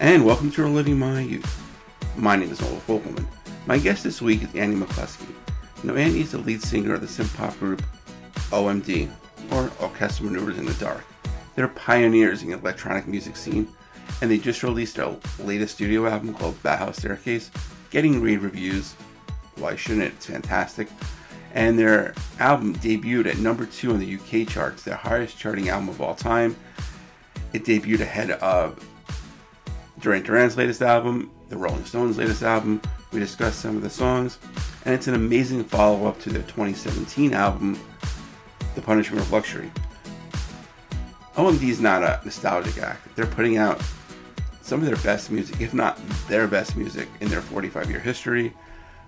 and welcome to Reliving My Youth. My name is Noel Vogelman. My guest this week is Andy McCluskey. Now, Andy is the lead singer of the synth pop group OMD, or Orchestral Manoeuvres in the Dark. They're pioneers in the electronic music scene, and they just released their latest studio album called Bauhaus Staircase, getting rave reviews. Why shouldn't it? It's fantastic. And their album debuted at number two on the UK charts, their highest charting album of all time. It debuted ahead of Duran Duran's latest album, the Rolling Stones' latest album. We discussed some of the songs, and it's an amazing follow up to their 2017 album, The Punishment of Luxury. OMD is not a nostalgic act. They're putting out some of their best music, if not their best music, in their 45 year history.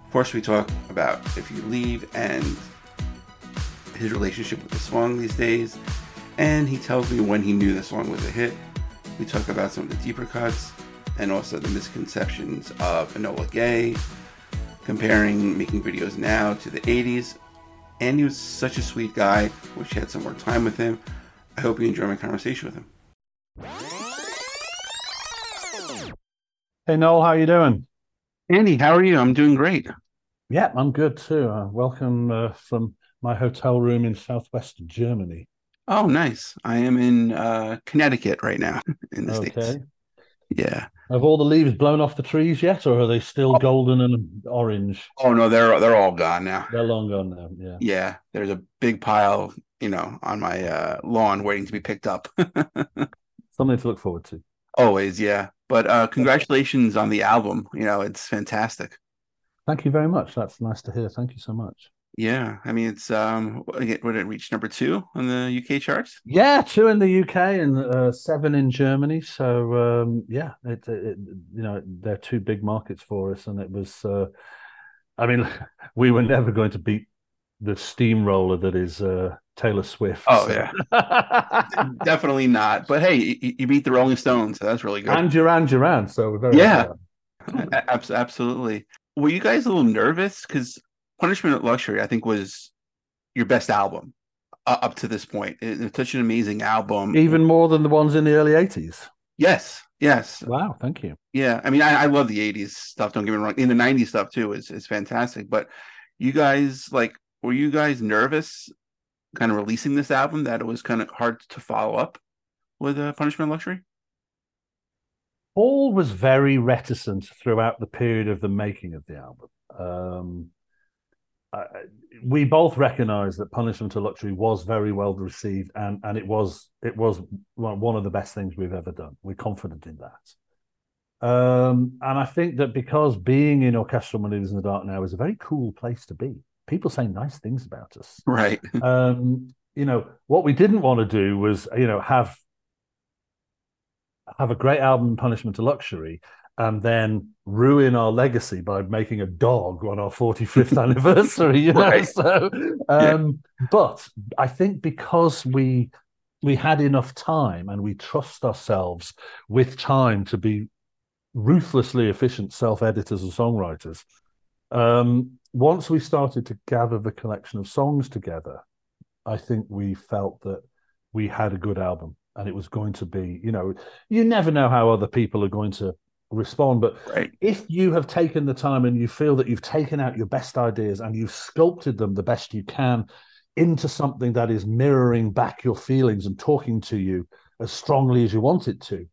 Of course, we talk about If You Leave and his relationship with the song these days, and he tells me when he knew the song was a hit. We talk about some of the deeper cuts and also the misconceptions of Enola Gay, comparing making videos now to the 80s. And he was such a sweet guy. Wish I had some more time with him. I hope you enjoy my conversation with him. Hey Noel, how you doing? Andy, how are you? I'm doing great. Yeah, I'm good too. Uh, welcome uh, from my hotel room in southwest Germany. Oh, nice. I am in uh, Connecticut right now in the Okay. States. Yeah. Have all the leaves blown off the trees yet, or are they still golden and orange? Oh no, they're they're all gone now. They're long gone now. Yeah. Yeah, there's a big pile, you know, on my uh, lawn waiting to be picked up. Something to look forward to. Always, yeah. But uh, congratulations on the album. You know, it's fantastic. Thank you very much. That's nice to hear. Thank you so much. Yeah, I mean, it's um, it would it reach number two on the UK charts? Yeah, two in the UK and uh, seven in Germany. So um, yeah, it, it you know they're two big markets for us, and it was. Uh, I mean, we were never going to beat the steamroller that is uh, Taylor Swift. Oh, so- yeah. Definitely not. But hey, you, you beat the Rolling Stones, so that's really good. and Duran Duran. So we're very Yeah. A- absolutely. Were you guys a little nervous because Punishment of Luxury, I think, was your best album uh, up to this point. It- it's such an amazing album. even more than the ones in the early eighties. yes, yes, Wow, thank you. yeah. I mean, I, I love the '80s stuff. Don't get me wrong. In the '90s stuff too is is fantastic. But you guys, like, were you guys nervous, kind of releasing this album that it was kind of hard to follow up with uh, Punishment of Luxury? Paul was very reticent throughout the period of the making of the album. Um, I, we both recognise that Punishment to Luxury was very well received, and and it was it was one one of the best things we've ever done. We're confident in that. Um, and I think that because being in Orchestral Manoeuvres in the Dark now is a very cool place to be. People say nice things about us. Right. um, you know, what we didn't want to do was, you know, have have a great album, Punishment to Luxury, and then ruin our legacy by making a dog on our 45th anniversary. You know, Right. so um, but I think because we we had enough time and we trust ourselves with time to be ruthlessly efficient self-editors and songwriters. Um, once we started to gather the collection of songs together, I think we felt that we had a good album and it was going to be, you know, you never know how other people are going to respond, but if you have taken the time and you feel that you've taken out your best ideas and you've sculpted them the best you can into something that is mirroring back your feelings and talking to you as strongly as you want it to,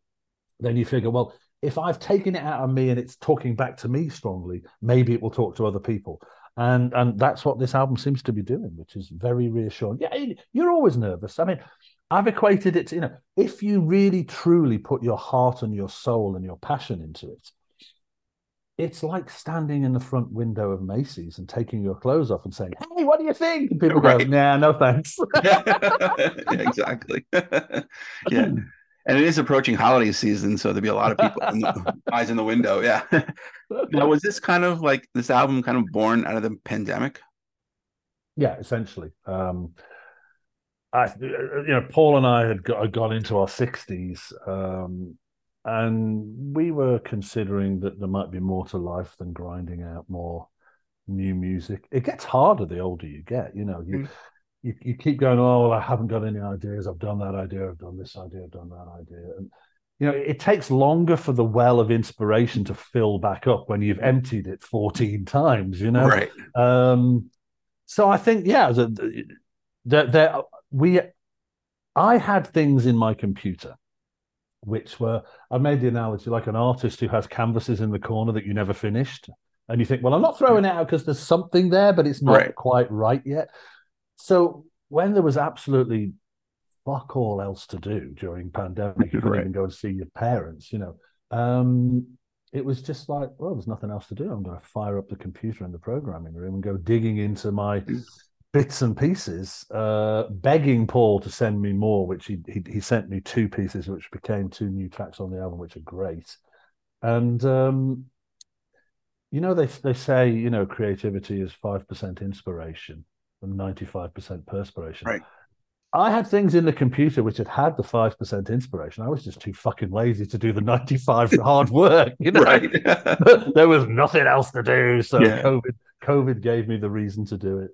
then you figure, well, if I've taken it out of me and it's talking back to me strongly, maybe it will talk to other people. And and that's what this album seems to be doing, which is very reassuring. Yeah, you're always nervous. I mean, I've equated it to, you know, if you really truly put your heart and your soul and your passion into it, it's like standing in the front window of Macy's and taking your clothes off and saying, Hey, what do you think? And people Right. go, Nah, no thanks. yeah, exactly. yeah. And it is approaching holiday season, so there'll be a lot of people in the, eyes in the window. Yeah. now, was this kind of like this album kind of born out of the pandemic? Yeah, essentially. Um, I, you know, Paul and I had got, had gone into our sixties, um, and we were considering that there might be more to life than grinding out more new music. It gets harder the older you get. You know, you Mm. you, you keep going. Oh, well, I haven't got any ideas. I've done that idea. I've done this idea. I've done that idea. And you know, it takes longer for the well of inspiration to fill back up when you've emptied it 14 times, you know? Right. Um, so I think, yeah, the, the, the, we, I had things in my computer which were, I made the analogy like an artist who has canvases in the corner that you never finished. And you think, well, I'm not throwing it out because there's something there, but it's not Right. quite right yet. So when there was absolutely fuck all else to do during pandemic, you couldn't Right. even go and see your parents, you know. Um, it was just like, well, there's nothing else to do. I'm going to fire up the computer in the programming room and go digging into my. Bits and pieces, uh, begging Paul to send me more, which he, he he sent me two pieces, which became two new tracks on the album, which are great. And um, you know, they they say you know creativity is five percent inspiration and ninety five percent perspiration. Right. I had things in the computer which had had the five percent inspiration. I was just too fucking lazy to do the ninety five hard work. You know, Right. there was nothing else to do, so Yeah. COVID COVID gave me the reason to do it.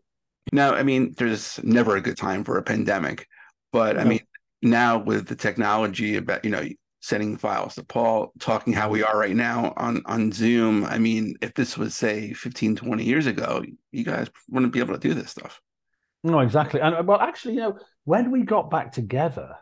Now, I mean, there's never a good time for a pandemic, but I mean, now with the technology about, you know, sending files to Paul, talking how we mm-hmm. are right now on on Zoom. I mean, if this was say 15, 20 years ago, you guys wouldn't be able to do this stuff. No, exactly. And uh, well, actually, you know, when we got back together,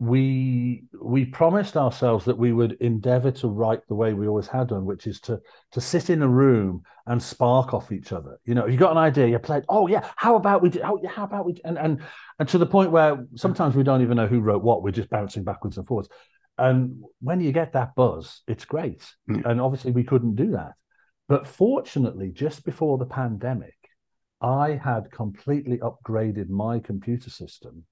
we we promised ourselves that we would endeavor to write the way we always had done, which is to to sit in a room and spark off each other. You know, you got an idea, you played, oh yeah, how about we do oh yeah, how about we and and and to the point where sometimes we don't even know who wrote what, we're just bouncing backwards and forwards. And when you get that buzz, it's great. Yeah. And obviously we couldn't do that. But fortunately, just before the pandemic, I had completely upgraded my computer system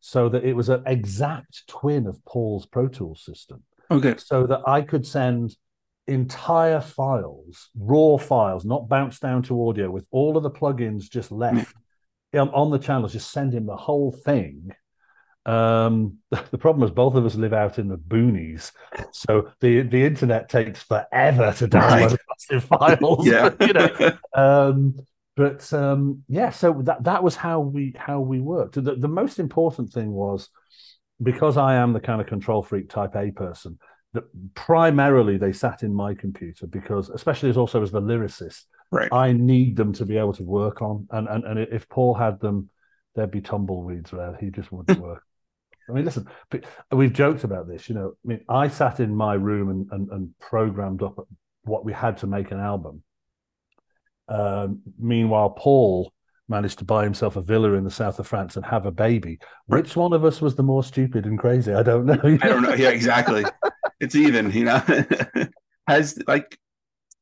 so that it was an exact twin of Paul's Pro Tools system, Okay. so that I could send entire files, raw files, not bounced down to audio, with all of the plugins just left on, on the channels, just send him the whole thing. Um, the problem is both of us live out in the boonies, so the the internet takes forever to download massive files. Yeah. you know, um, but um, yeah, so that that was how we how we worked. The, the most important thing was because I am the kind of control freak type A person. That primarily they sat in my computer because, especially as also as the lyricist, right. I need them to be able to work on. And and and if Paul had them, there'd be tumbleweeds there. He just wouldn't work. I mean, listen, we've joked about this. You know, I mean, I sat in my room and and, and programmed up what we had to make an album. Um, meanwhile, Paul managed to buy himself a villa in the south of France and have a baby. Which one of us was the more stupid and crazy? I don't know. I don't know. Yeah, exactly. it's even, you know. Has like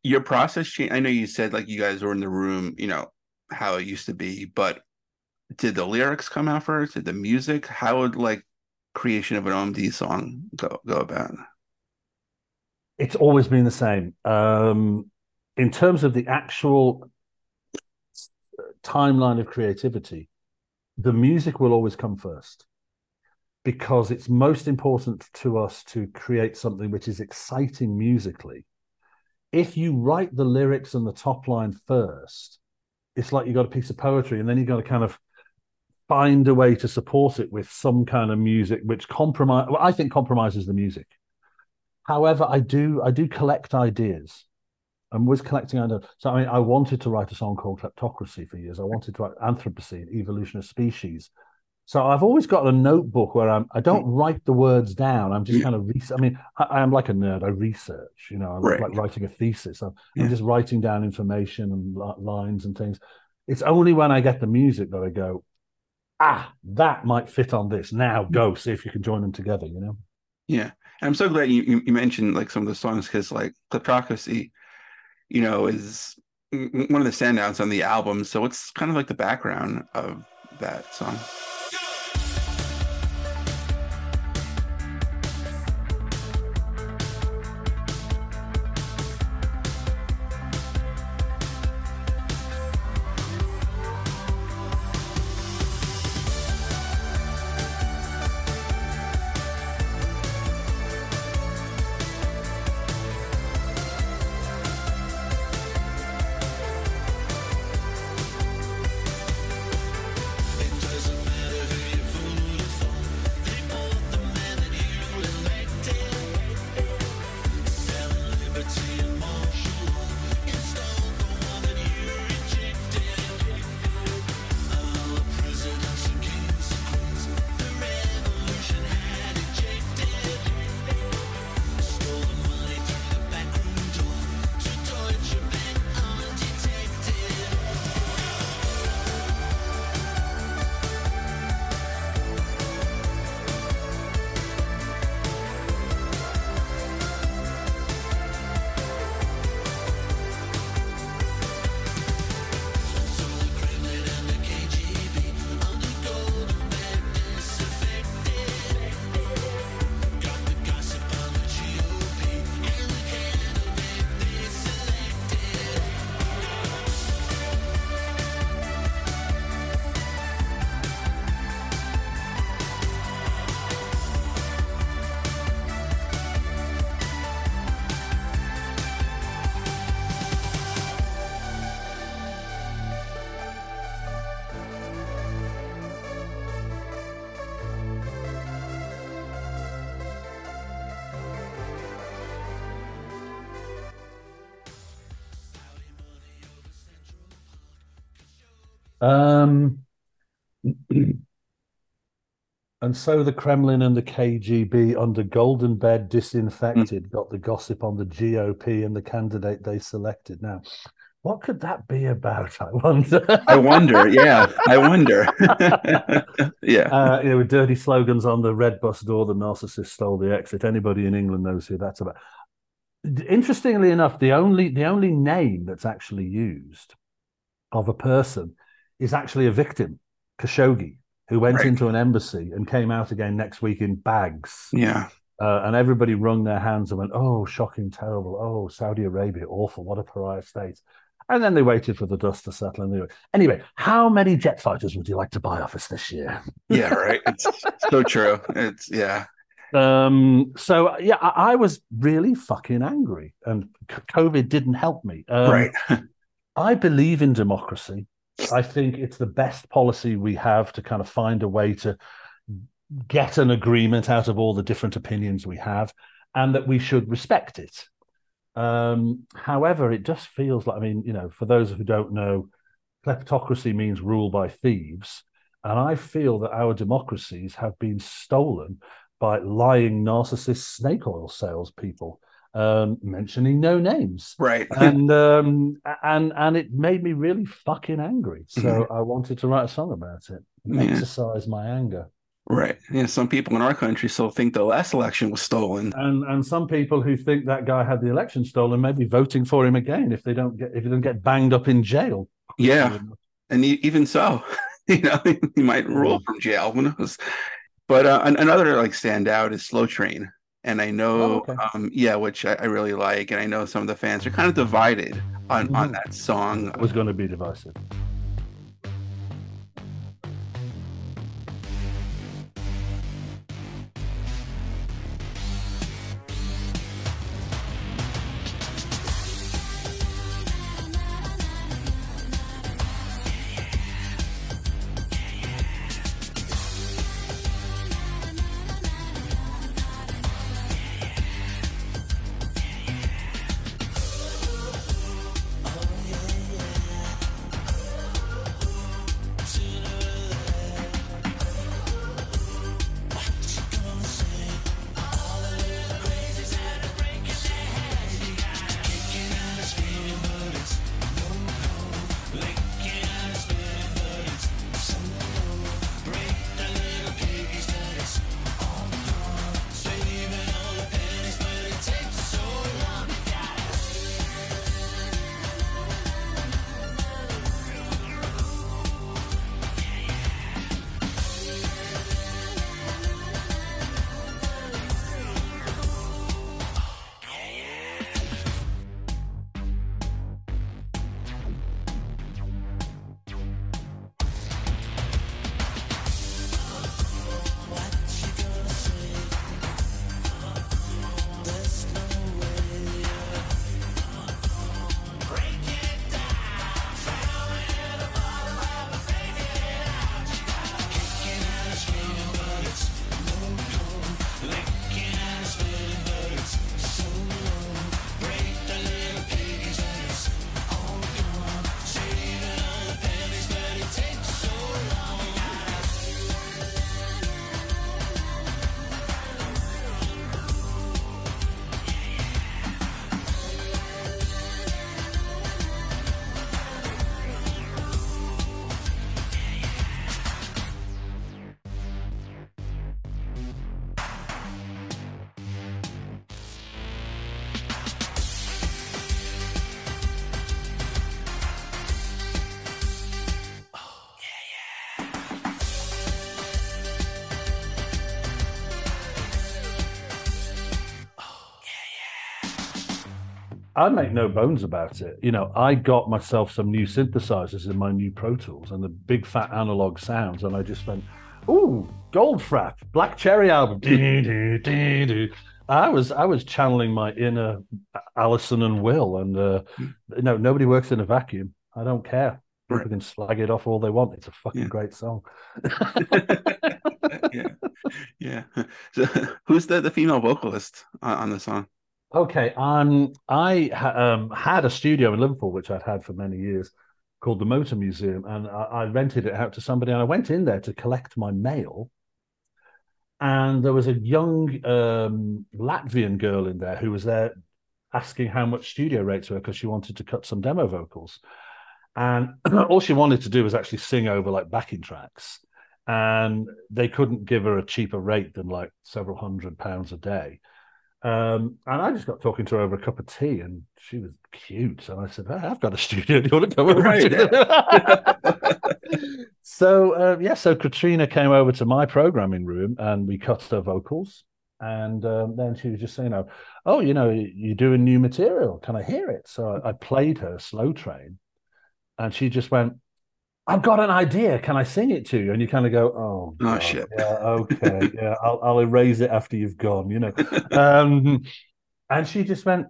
your process changed? I know you said like you guys were in the room, you know, how it used to be, but did the lyrics come out first? Did the music? How would like creation of an OMD song go go about? It's always been the same. Um, in terms of the actual uh, timeline of creativity, the music will always come first because it's most important to us to create something which is exciting musically. If you write the lyrics and the top line first, it's like you got a piece of poetry and then you got to kind of find a way to support it with some kind of music which compromise well, I think compromises the music. However, I do I do collect ideas. I'm always collecting ideas. So I mean, I wanted to write a song called Kleptocracy for years. I wanted to write Anthropocene, Evolution of Species. So I've always got a notebook where I'm. I don't write the words down. I'm just kind of. Re- I mean, I, I am like a nerd. I research. You know, I'm Right. like writing a thesis. I'm, Yeah. I'm just writing down information and lines and things. It's only when I get the music that I go, ah, that might fit on this. Now go see if you can join them together. You know. Yeah, and I'm so glad you you, you mentioned like some of the songs because like Kleptocracy, you know, is one of the standouts on the album. So it's kind of like the background of that song. Um, and so the Kremlin and the KGB under golden bed disinfected mm. got the gossip on the GOP and the candidate they selected. Now, what could that be about? I wonder. I wonder. Yeah, I wonder. yeah. Uh, you know, with dirty slogans on the red bus door, the narcissist stole the exit. Anybody in England knows who that's about. Interestingly enough, the only the only name that's actually used of a person is actually a victim, Khashoggi, who went right. into an embassy and came out again next week in bags. Yeah. Uh, and everybody wrung their hands and went, "Oh, shocking, terrible! Oh, Saudi Arabia, awful! What a pariah state!" And then they waited for the dust to settle. And they were... anyway, how many jet fighters would you like to buy off us this year? yeah, right. It's so true. It's yeah. Um. So yeah, I, I was really fucking angry, and COVID didn't help me. Um, right. I believe in democracy. I think it's the best policy we have to kind of find a way to get an agreement out of all the different opinions we have, and that we should respect it. Um, however, it just feels like, I mean, you know, for those who don't know, kleptocracy means rule by thieves. And I feel that our democracies have been stolen by lying narcissist snake oil salespeople um, mentioning no names. Right. and um, and and it made me really fucking angry. So mm-hmm. I wanted to write a song about it, yeah. exercise my anger. Right. Yeah. Some people in our country still think the last election was stolen. And and some people who think that guy had the election stolen may be voting for him again if they don't get if he doesn't get banged up in jail. Yeah. And even so, you know, he might rule from jail. Who knows? But uh, another like standout is Slow Train and I know, oh, okay. um, yeah, which I, I, really like, and I know some of the fans are kind of divided on mm-hmm. on that song. It was going to be divisive. I make no bones about it. You know, I got myself some new synthesizers in my new Pro Tools and the big fat analog sounds, and I just went, "Ooh, Goldfrapp, Black Cherry album." I was I was channeling my inner Alison and Will, and uh, you know, nobody works in a vacuum. I don't care. People right. can slag it off all they want. It's a fucking yeah. great song. yeah, yeah. So, who's the the female vocalist on, on the song? Okay, um, I um, had a studio in Liverpool, which I'd had for many years, called the Motor Museum, and I, I rented it out to somebody. And I went in there to collect my mail, and there was a young um, Latvian girl in there who was there asking how much studio rates were because she wanted to cut some demo vocals. And all she wanted to do was actually sing over like backing tracks. And they couldn't give her a cheaper rate than like several hundred pounds a day. Um, and I just got talking to her over a cup of tea, and she was cute. And I said, hey, "I've got a studio. Do you want to come over?" Right, so uh, yeah, so Katrina came over to my programming room, and we cut her vocals. And um, then she was just saying, "Oh, oh, you know, you're doing new material. Can I hear it?" So I, I played her Slow Train, and she just went, I've got an idea. Can I sing it to you? And you kind of go, oh, oh shit. Yeah, okay. yeah, I'll, I'll erase it after you've gone, you know. Um, and she just went,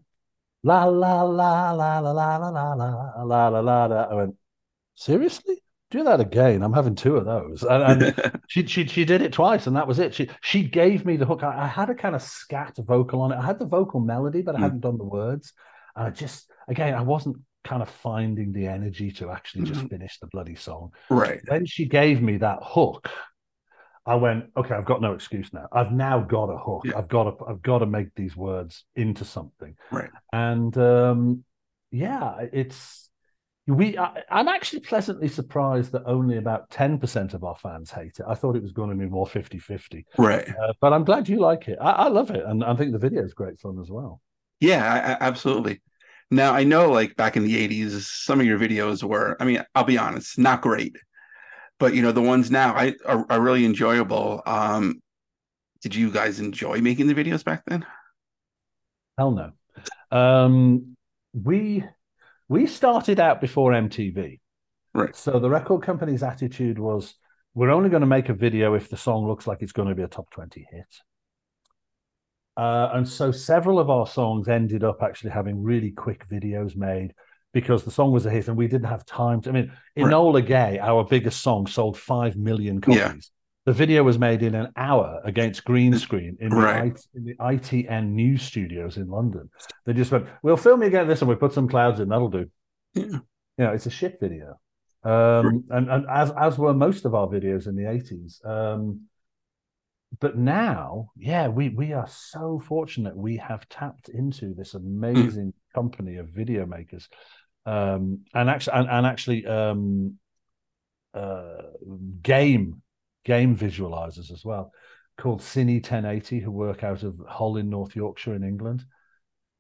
la, la, la, la, la, la, la, la, la, la, la, la, la. I went, seriously? Do that again. I'm having two of those. And, and she, she she did it twice, and that was it. She she gave me the hook. I, I had a kind of scat vocal on it. I had the vocal melody, but I Mm. hadn't done the words. And I just again, I wasn't kind of finding the energy to actually just Mhm. finish the bloody song. right. When she gave me that hook, I went, okay, I've got no excuse now. I've now got a hook. Yeah. I've got to, I've got to make these words into something. Right. And um, yeah, it's we. I, I'm actually pleasantly surprised that only about ten percent of our fans hate it. I thought it was going to be more 50-50. Right. Uh, but I'm glad you like it. I, I love it, and I think the video is great fun as well. Yeah, I, I- absolutely. Now I know, like back in the '80s, some of your videos were. I mean, I'll be honest, not great, but you know the ones now I are, are really enjoyable. Um, did you guys enjoy making the videos back then? Hell no. Um, we we started out before MTV. Right. So the record company's attitude was we're only going to make a video if the song looks like it's going to be a top 20 hit. Uh, and so several of our songs ended up actually having really quick videos made because the song was a hit and we didn't have time to. I mean, Right. Enola Gay, our biggest song, sold 5 million copies. Yeah. The video was made in an hour against green screen in the, Right. In the ITN news studios in London. They just went, "We'll film you again this, and we put some clouds in. That'll do." Yeah. You know, it's a shit video, um, and and as as were most of our videos in the eighties. Um, but now, yeah, we we are so fortunate. We have tapped into this amazing company of video makers, um, and actually, and, and actually, um, uh, game game visualizers as well, called Cine 1080, who work out of Hull in North Yorkshire in England,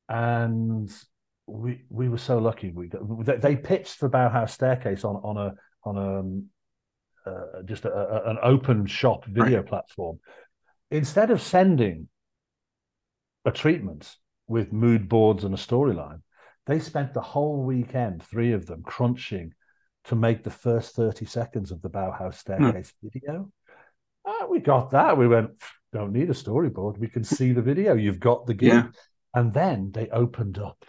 and we we were so lucky. We got, they, they pitched for Bauhaus Staircase on on a on a uh, just a, a, an open shop video platform. Instead of sending a treatment with mood boards and a storyline, they spent the whole weekend, three of them, crunching to make the first 30 seconds of the Bauhaus Staircase video. Uh, we got that. We went, don't need a storyboard. We can see the video. You've got the gig. Yeah. And then they opened up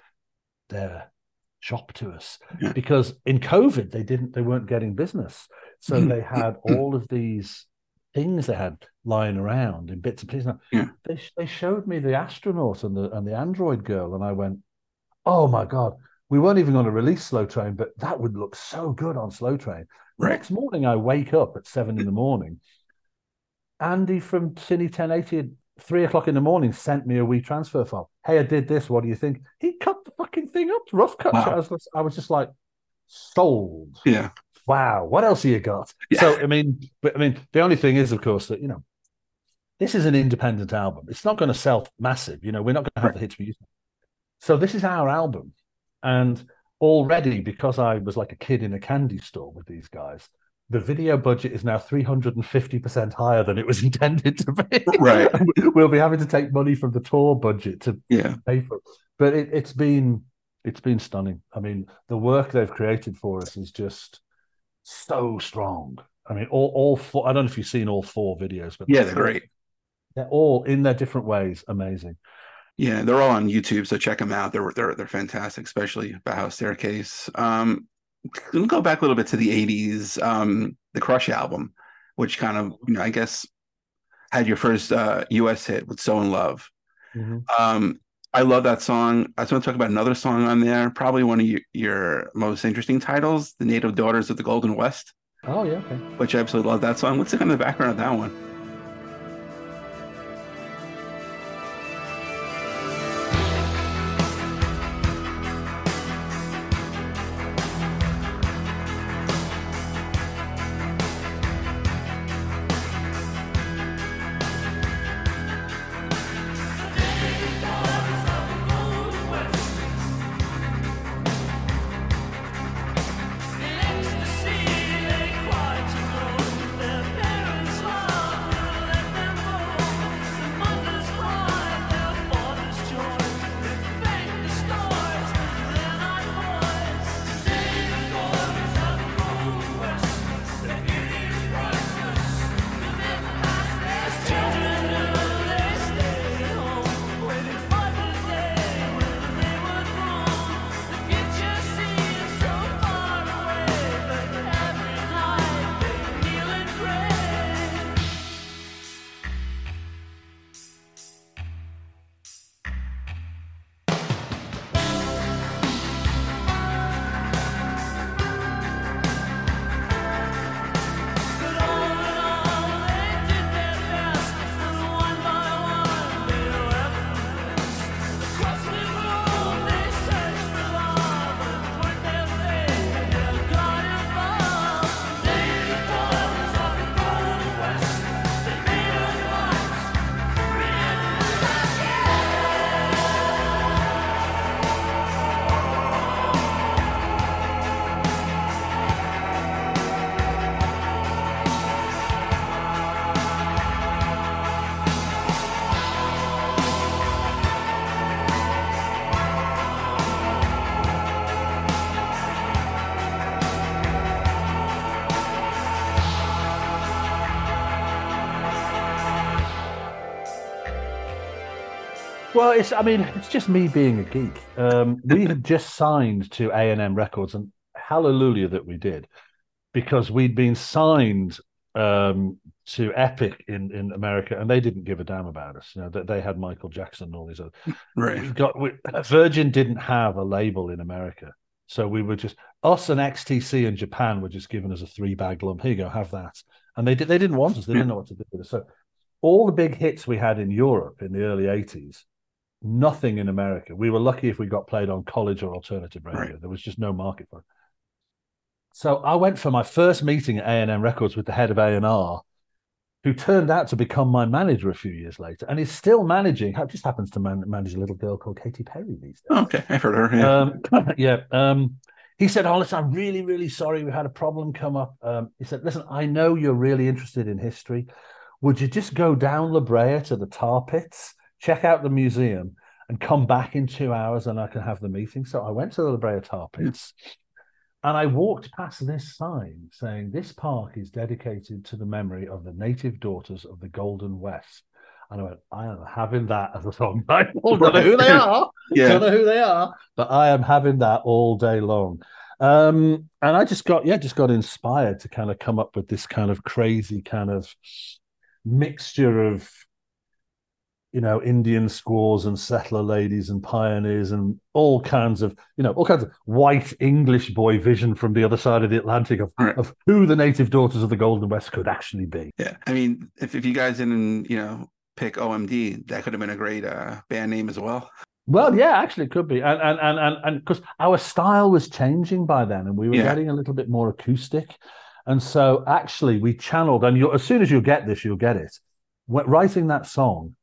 their shop to us Yeah. because in COVID they didn't they weren't getting business. So they mm-hmm. had all of these things they had lying around in bits and pieces. Yeah. They they showed me the astronaut and the and the android girl, and I went, "Oh my god!" We weren't even going to release Slow Train, but that would look so good on Slow Train. Right. Next morning, I wake up at seven in the morning. Andy from Cine 1080 at three o'clock in the morning sent me a wee transfer file. Hey, I did this. What do you think? He cut the fucking thing up, rough cut. Wow. I was, I was just like, sold. Yeah. Wow. What else have you got? Yeah. So, I mean, but I mean, the only thing is, of course, that, you know, this is an independent album. It's not going to sell massive. You know, we're not going to have Right. the hits we used. So this is our album. And already, because I was like a kid in a candy store with these guys, the video budget is now 350% higher than it was intended to be. Right. we'll be having to take money from the tour budget to Yeah. pay for it. But it, it's been it's been stunning. I mean, the work they've created for us is just so strong. I mean, all all four. I don't know if you've seen all four videos, but Yeah, they're great. They're all in their different ways amazing. Yeah, they're all on YouTube, so check them out. They're they're they're fantastic, especially Bauhaus Staircase. Um, me go back a little bit to the '80s. Um, the Crush album, which kind of you know I guess had your first uh, U.S. hit with "So in Love." Um, I love that song. I just want to talk about another song on there. Probably one of your, your most interesting titles, "The Native Daughters of the Golden West." Oh yeah, okay. Which I absolutely love that song. What's the kind of background of that one? Well, it's I mean, it's just me being a geek. Um, we had just signed to A and M Records, and hallelujah that we did, because we'd been signed um, to Epic in, in America, and they didn't give a damn about us. You know, that they had Michael Jackson and all these other. Right. We got we, Virgin didn't have a label in America, so we were just us and XTC in Japan were just giving us a three bag lump. Here you go, have that. And they did. They didn't want us. They didn't know what to do with us. So all the big hits we had in Europe in the early '80s nothing in America. We were lucky if we got played on college or alternative radio. Right. There was just no market for it. So I went for my first meeting at A&M Records with the head of A&R, who turned out to become my manager a few years later, and is still managing. Just happens to man- manage a little girl called Katy Perry these days. okay, I've heard her. Yeah. Um, yeah. Um, he said, "Oh, listen, I'm really, really sorry. We had a problem come up." Um, he said, "Listen, I know you're really interested in history. Would you just go down La Brea to the tar pits?" Check out the museum, and come back in two hours and I can have the meeting. So I went to the La Brea Tar Pits and I walked past this sign saying, This park is dedicated to the memory of the native daughters of the Golden West. And I went, I am having that as a song I Don't know who they are. yeah. Don't know who they are, but I am having that all day long. Um, and I just got, yeah, just got inspired to kind of come up with this kind of crazy kind of mixture of you know, Indian squaws and settler ladies and pioneers and all kinds of, you know, all kinds of white English boy vision from the other side of the Atlantic of, right. of who the native daughters of the Golden West could actually be. Yeah. I mean, if, if you guys didn't, you know, pick OMD, that could have been a great uh, band name as well. Well, yeah, actually, it could be, and and and and and because our style was changing by then, and we were yeah. getting a little bit more acoustic, and so actually we channeled. And you, as soon as you get this, you'll get it. Writing that song,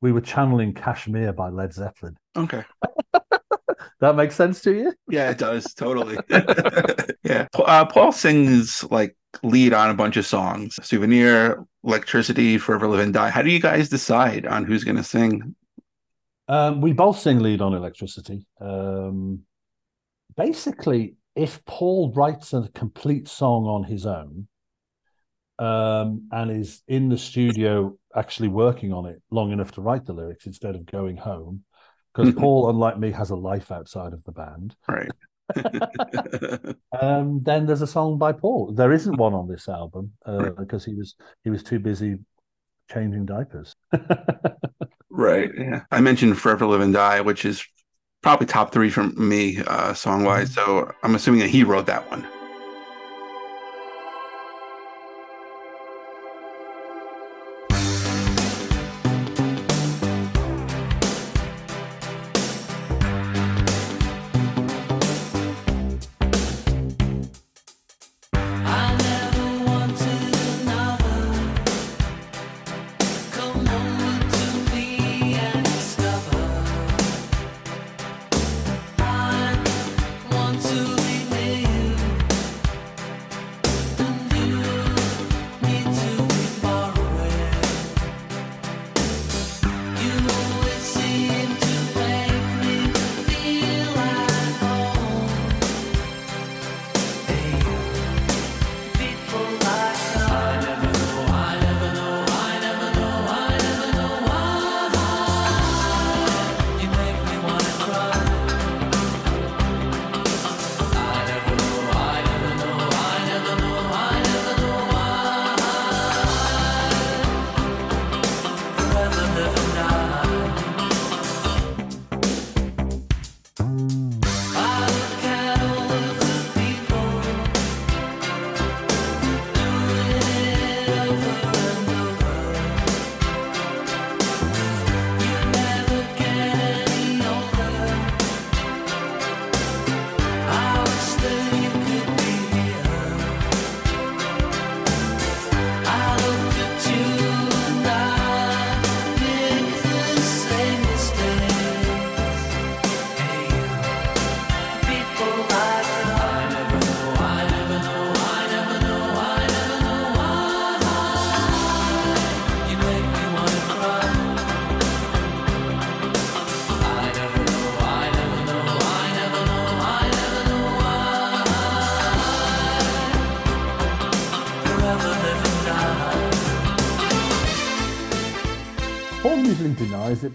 we were channeling Kashmir by Led Zeppelin. Okay. that makes sense to you? Yeah, it does. Totally. yeah. Uh, Paul sings like lead on a bunch of songs Souvenir, Electricity, Forever Live and Die. How do you guys decide on who's going to sing? Um, we both sing lead on Electricity. Um, basically, if Paul writes a complete song on his own, um, and is in the studio actually working on it long enough to write the lyrics instead of going home. Because Paul, unlike me, has a life outside of the band. Right. um, then there's a song by Paul. There isn't one on this album uh, because he was he was too busy changing diapers. right. Yeah. I mentioned Forever Live and Die, which is probably top three for me, uh, song wise. Mm-hmm. So I'm assuming that he wrote that one.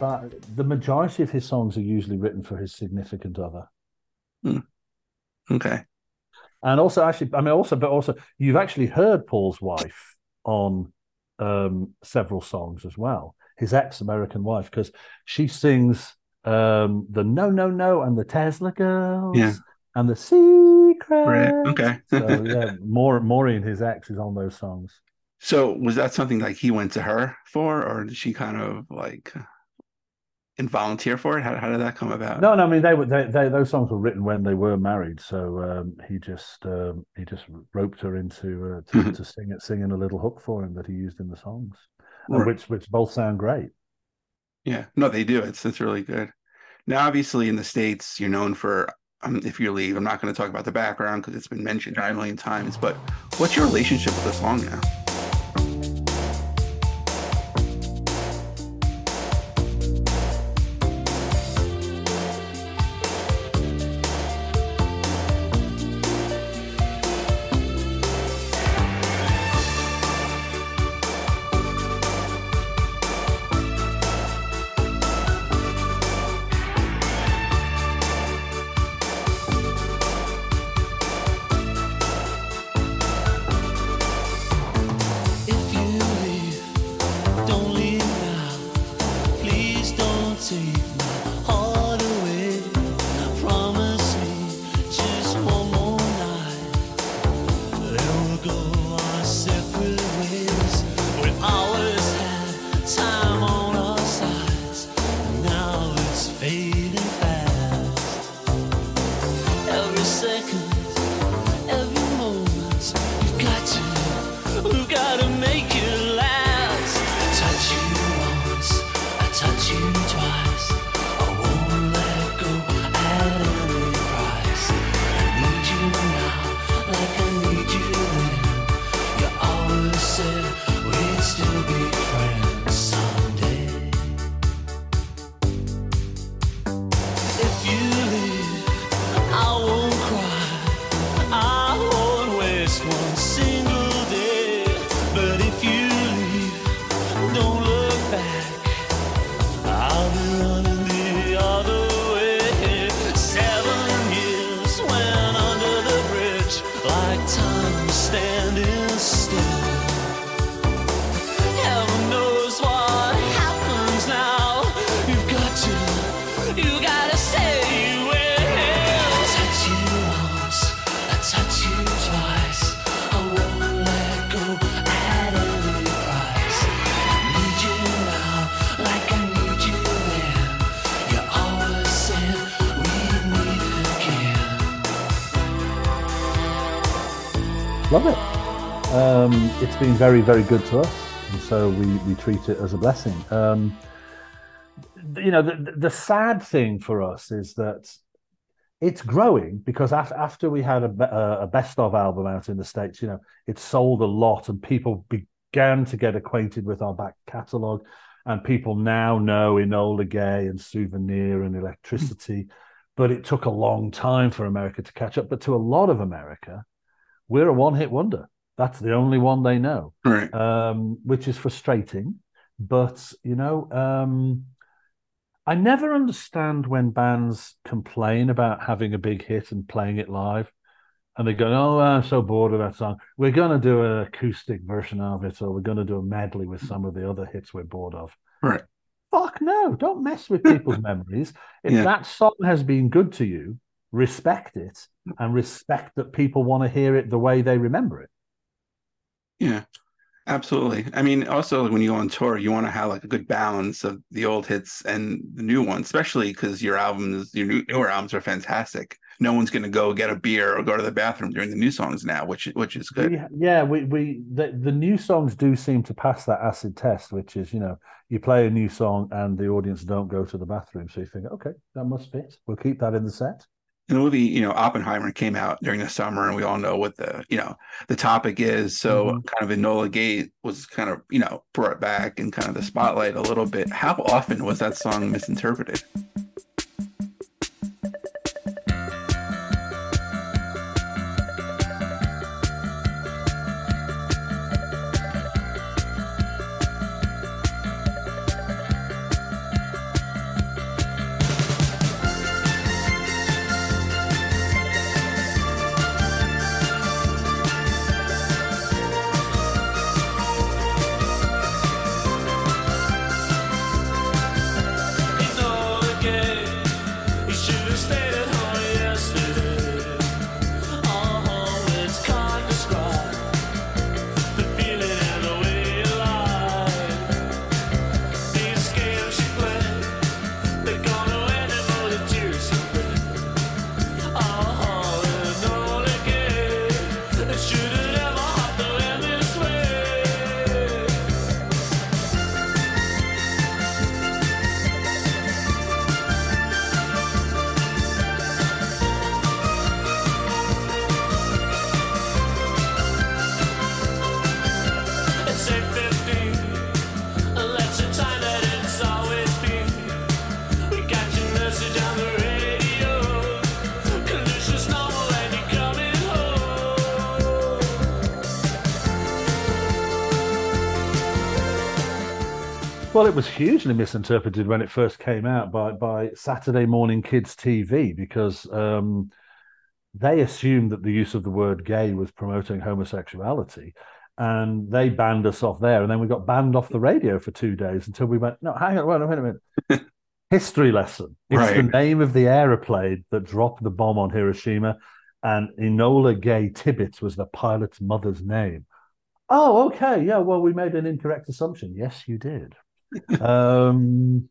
But the majority of his songs are usually written for his significant other. Hmm. Okay. And also, actually, I mean, also, but also, you've actually heard Paul's wife on um, several songs as well. His ex-American wife, because she sings um, the No No No and the Tesla Girls, yeah. and the Secret. Right. Okay. so yeah, more Maureen, his ex, is on those songs. So was that something like he went to her for, or did she kind of like and volunteer for it? How, how did that come about? No, no. I mean, they were they, they, those songs were written when they were married, so um, he just um, he just roped her into uh, to, mm-hmm. to, sing it, singing a little hook for him that he used in the songs, right. which which both sound great. Yeah, no, they do. It's it's really good. Now, obviously, in the states, you're known for um, if you leave. I'm not going to talk about the background because it's been mentioned a million times. But what's your relationship with the song now? Please don't take me. Love it. Um, it's been very, very good to us, and so we, we treat it as a blessing. Um, you know, the, the sad thing for us is that it's growing because af- after we had a, a best of album out in the states, you know, it sold a lot, and people began to get acquainted with our back catalogue, and people now know Enola Gay and Souvenir and Electricity. but it took a long time for America to catch up. But to a lot of America, we're a one hit wonder. That's the only one they know, Right. um, which is frustrating. But, you know, um, I never understand when bands complain about having a big hit and playing it live. And they go, Oh, I'm so bored of that song. We're going to do an acoustic version of it, or we're going to do a medley with some of the other hits we're bored of. Right. Fuck no, don't mess with people's memories. If Yeah. that song has been good to you, respect it and respect that people want to hear it the way they remember it. Yeah, absolutely. I mean, also when you go on tour, you want to have like a good balance of the old hits and the new ones, especially because your albums, your new, newer albums are fantastic. No one's going to go get a beer or go to the bathroom during the new songs now, which which is good. We, yeah, we we the, the new songs do seem to pass that acid test, which is you know you play a new song and the audience don't go to the bathroom, so you think okay that must fit. We'll keep that in the set. The movie, you know, Oppenheimer came out during the summer, and we all know what the you know the topic is. So Mhm. kind of Enola Gay was kind of you know brought back in kind of the spotlight a little bit. How often was that song misinterpreted? Well, it was hugely misinterpreted when it first came out by by Saturday Morning Kids TV because um, they assumed that the use of the word "gay" was promoting homosexuality, and they banned us off there. And then we got banned off the radio for two days until we went, "No, hang on, wait a minute, wait a minute." History lesson. It's the name of the aeroplane that dropped the bomb on Hiroshima, and Enola Gay Tibbets was the pilot's mother's name. Oh, okay. Yeah, well, we made an incorrect assumption. Yes, you did. Um,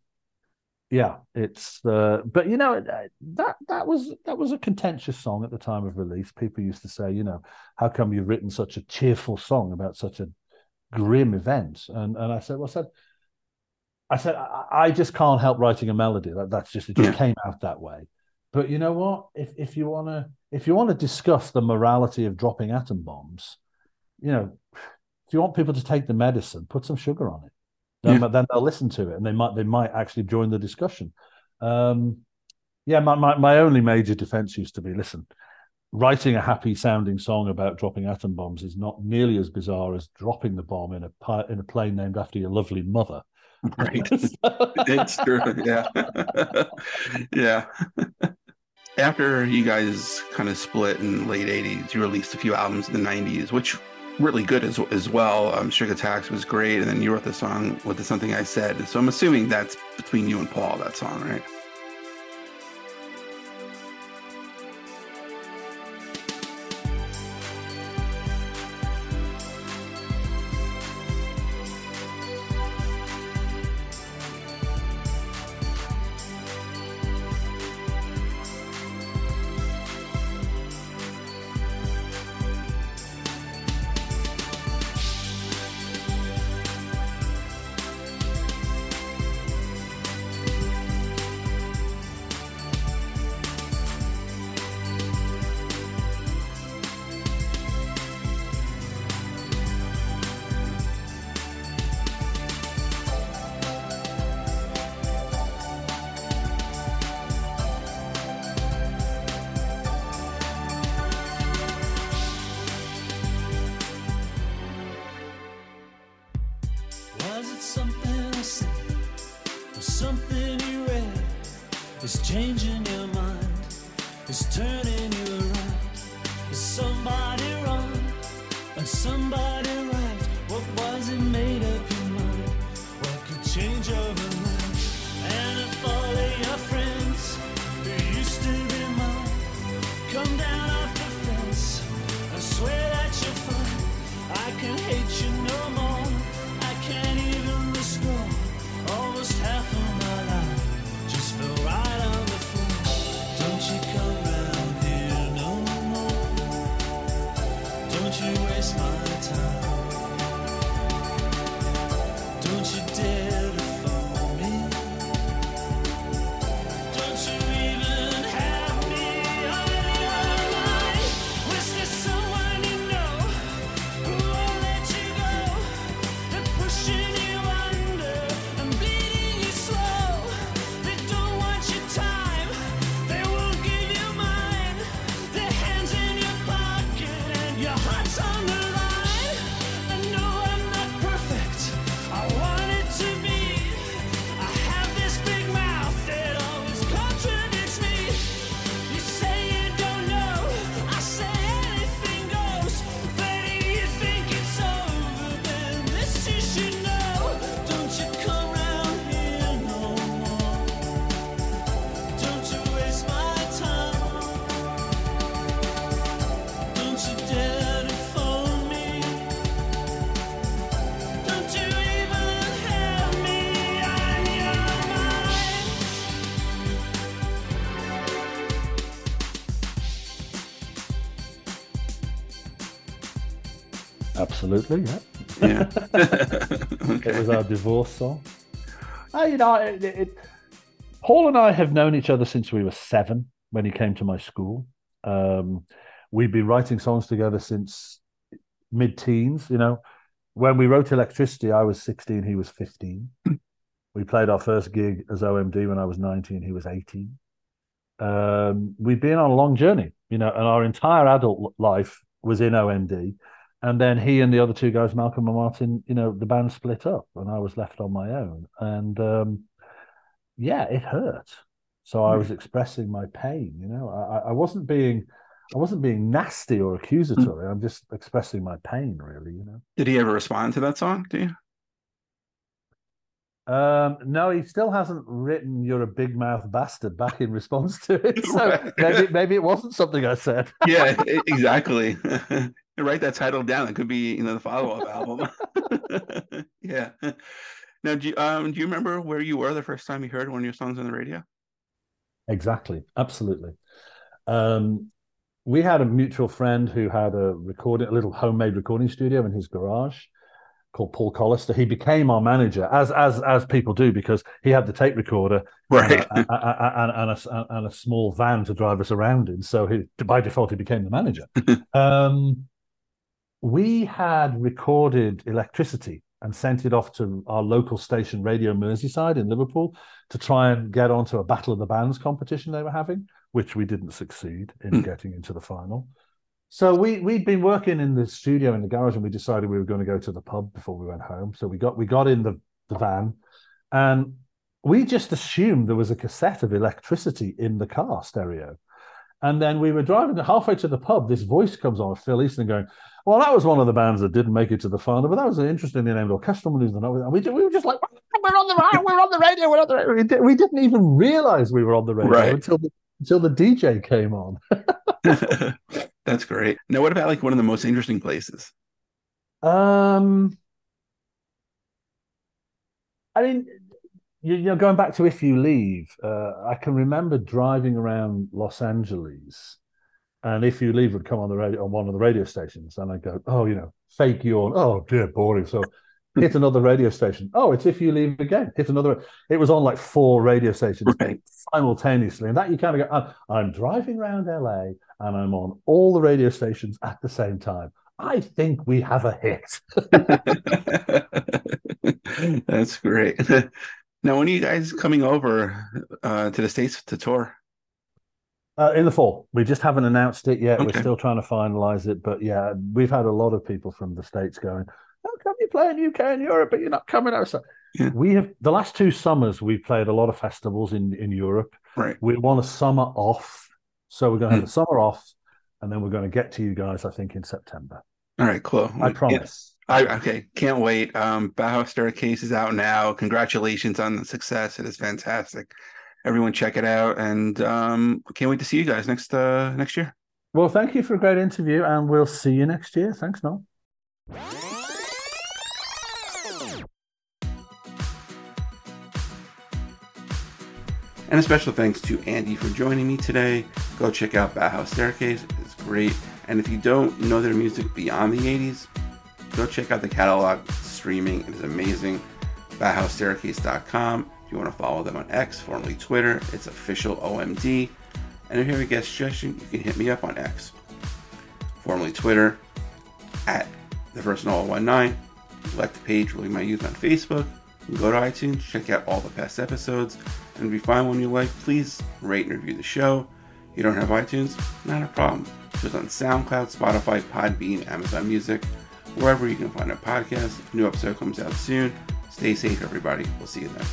yeah, it's uh, but you know uh, that that was that was a contentious song at the time of release. People used to say, you know, how come you've written such a cheerful song about such a grim event? And and I said, well, I said, I said, I, I just can't help writing a melody. That, that's just it just Yeah. came out that way. But you know what? If if you wanna if you want to discuss the morality of dropping atom bombs, you know, if you want people to take the medicine, put some sugar on it. Then, Yeah. then they'll listen to it, and they might they might actually join the discussion. Um, yeah, my, my my only major defense used to be: listen, writing a happy sounding song about dropping atom bombs is not nearly as bizarre as dropping the bomb in a pi- in a plane named after your lovely mother. Right. it's true. Yeah. yeah. After you guys kind of split in the late 80s, you released a few albums in the 90s, which really good as, as well. Um, Sugar Tax was great. And then you wrote the song Was It Something I Said. So I'm assuming that's between you and Paul, that song, right? Absolutely, yeah. Yeah. It was our divorce song. Oh, you know, it, it, Paul and I have known each other since we were seven when he came to my school. Um, we've been writing songs together since mid teens. You know, when we wrote Electricity, I was 16, he was 15. we played our first gig as OMD when I was 19, he was 18. Um, we've been on a long journey, you know, and our entire adult life was in OMD. And then he and the other two guys, Malcolm and Martin, you know, the band split up and I was left on my own. And um, yeah, it hurt. So I was expressing my pain, you know. I, I wasn't being I wasn't being nasty or accusatory. I'm just expressing my pain, really, you know. Did he ever respond to that song? Do you? Um, no, he still hasn't written "You're a big mouth bastard" back in response to it. So maybe maybe it wasn't something I said. Yeah, exactly. Write that title down. It could be, you know, the follow-up album. yeah. Now, do you, um, do you remember where you were the first time you heard one of your songs on the radio? Exactly, absolutely. Um, we had a mutual friend who had a recording, a little homemade recording studio in his garage called Paul Collister. He became our manager, as as as people do, because he had the tape recorder Right. and, a, and, and, a, and a small van to drive us around in. So he, by default, he became the manager. um, we had recorded electricity and sent it off to our local station, Radio Merseyside in Liverpool, to try and get onto a Battle of the Bands competition they were having, which we didn't succeed in Hmm. getting into the final. So we we'd been working in the studio in the garage, and we decided we were going to go to the pub before we went home. So we got we got in the the van, and we just assumed there was a cassette of electricity in the car stereo. And then we were driving halfway to the pub. This voice comes on, Phil Easton, going, "Well, that was one of the bands that didn't make it to the final, but that was an interestingly named orchestral maneuver." And we, we were just like, "We're on the we're on the radio, we're on the radio." We, did, we didn't even realize we were on the radio Right. until the, until the DJ came on. That's great. Now, what about like one of the most interesting places? Um, I mean, you, you know, going back to if you leave, uh, I can remember driving around Los Angeles, and if you leave would come on the radio on one of the radio stations, and I go, oh, you know, fake yawn. Oh dear, boring. So hit another radio station. Oh, it's if you leave again. Hit another. It was on like four radio stations Right. simultaneously, and that you kind of go. "I'm- I'm driving around LA, and I'm on all the radio stations at the same time. I think we have a hit. That's great. Now, when are you guys coming over uh, to the States to tour? Uh, in the fall, we just haven't announced it yet. Okay. We're still trying to finalize it, but yeah, we've had a lot of people from the states going, "How come you play in UK and Europe, but you're not coming over?" So Yeah. We have the last two summers we've played a lot of festivals in in Europe. Right. We want a summer off, so we're going to have Hmm. the summer off, and then we're going to get to you guys. I think in September. All right, cool. I Yeah, promise. I okay, can't wait. Um, Bauhaus Staircase is out now. Congratulations on the success. It is fantastic. Everyone, check it out, and um, can't wait to see you guys next uh next year. Well, thank you for a great interview, and we'll see you next year. Thanks, Noel. And a special thanks to Andy for joining me today. Go check out Bauhaus Staircase. It's great. And if you don't know their music beyond the 80s, go check out the catalog streaming. It is amazing. BauhausStaircase.com. If you want to follow them on X, formerly Twitter, it's official OMD. And if you have a guest suggestion, you can hit me up on X, formerly Twitter, at the first 19. Like the page, might use it on Facebook. Go to iTunes, check out all the past episodes, and if you find one you like, please rate and review the show. You don't have iTunes? Not a problem. Just on SoundCloud, Spotify, Podbean, Amazon Music, wherever you can find a podcast. New episode comes out soon. Stay safe, everybody. We'll see you then.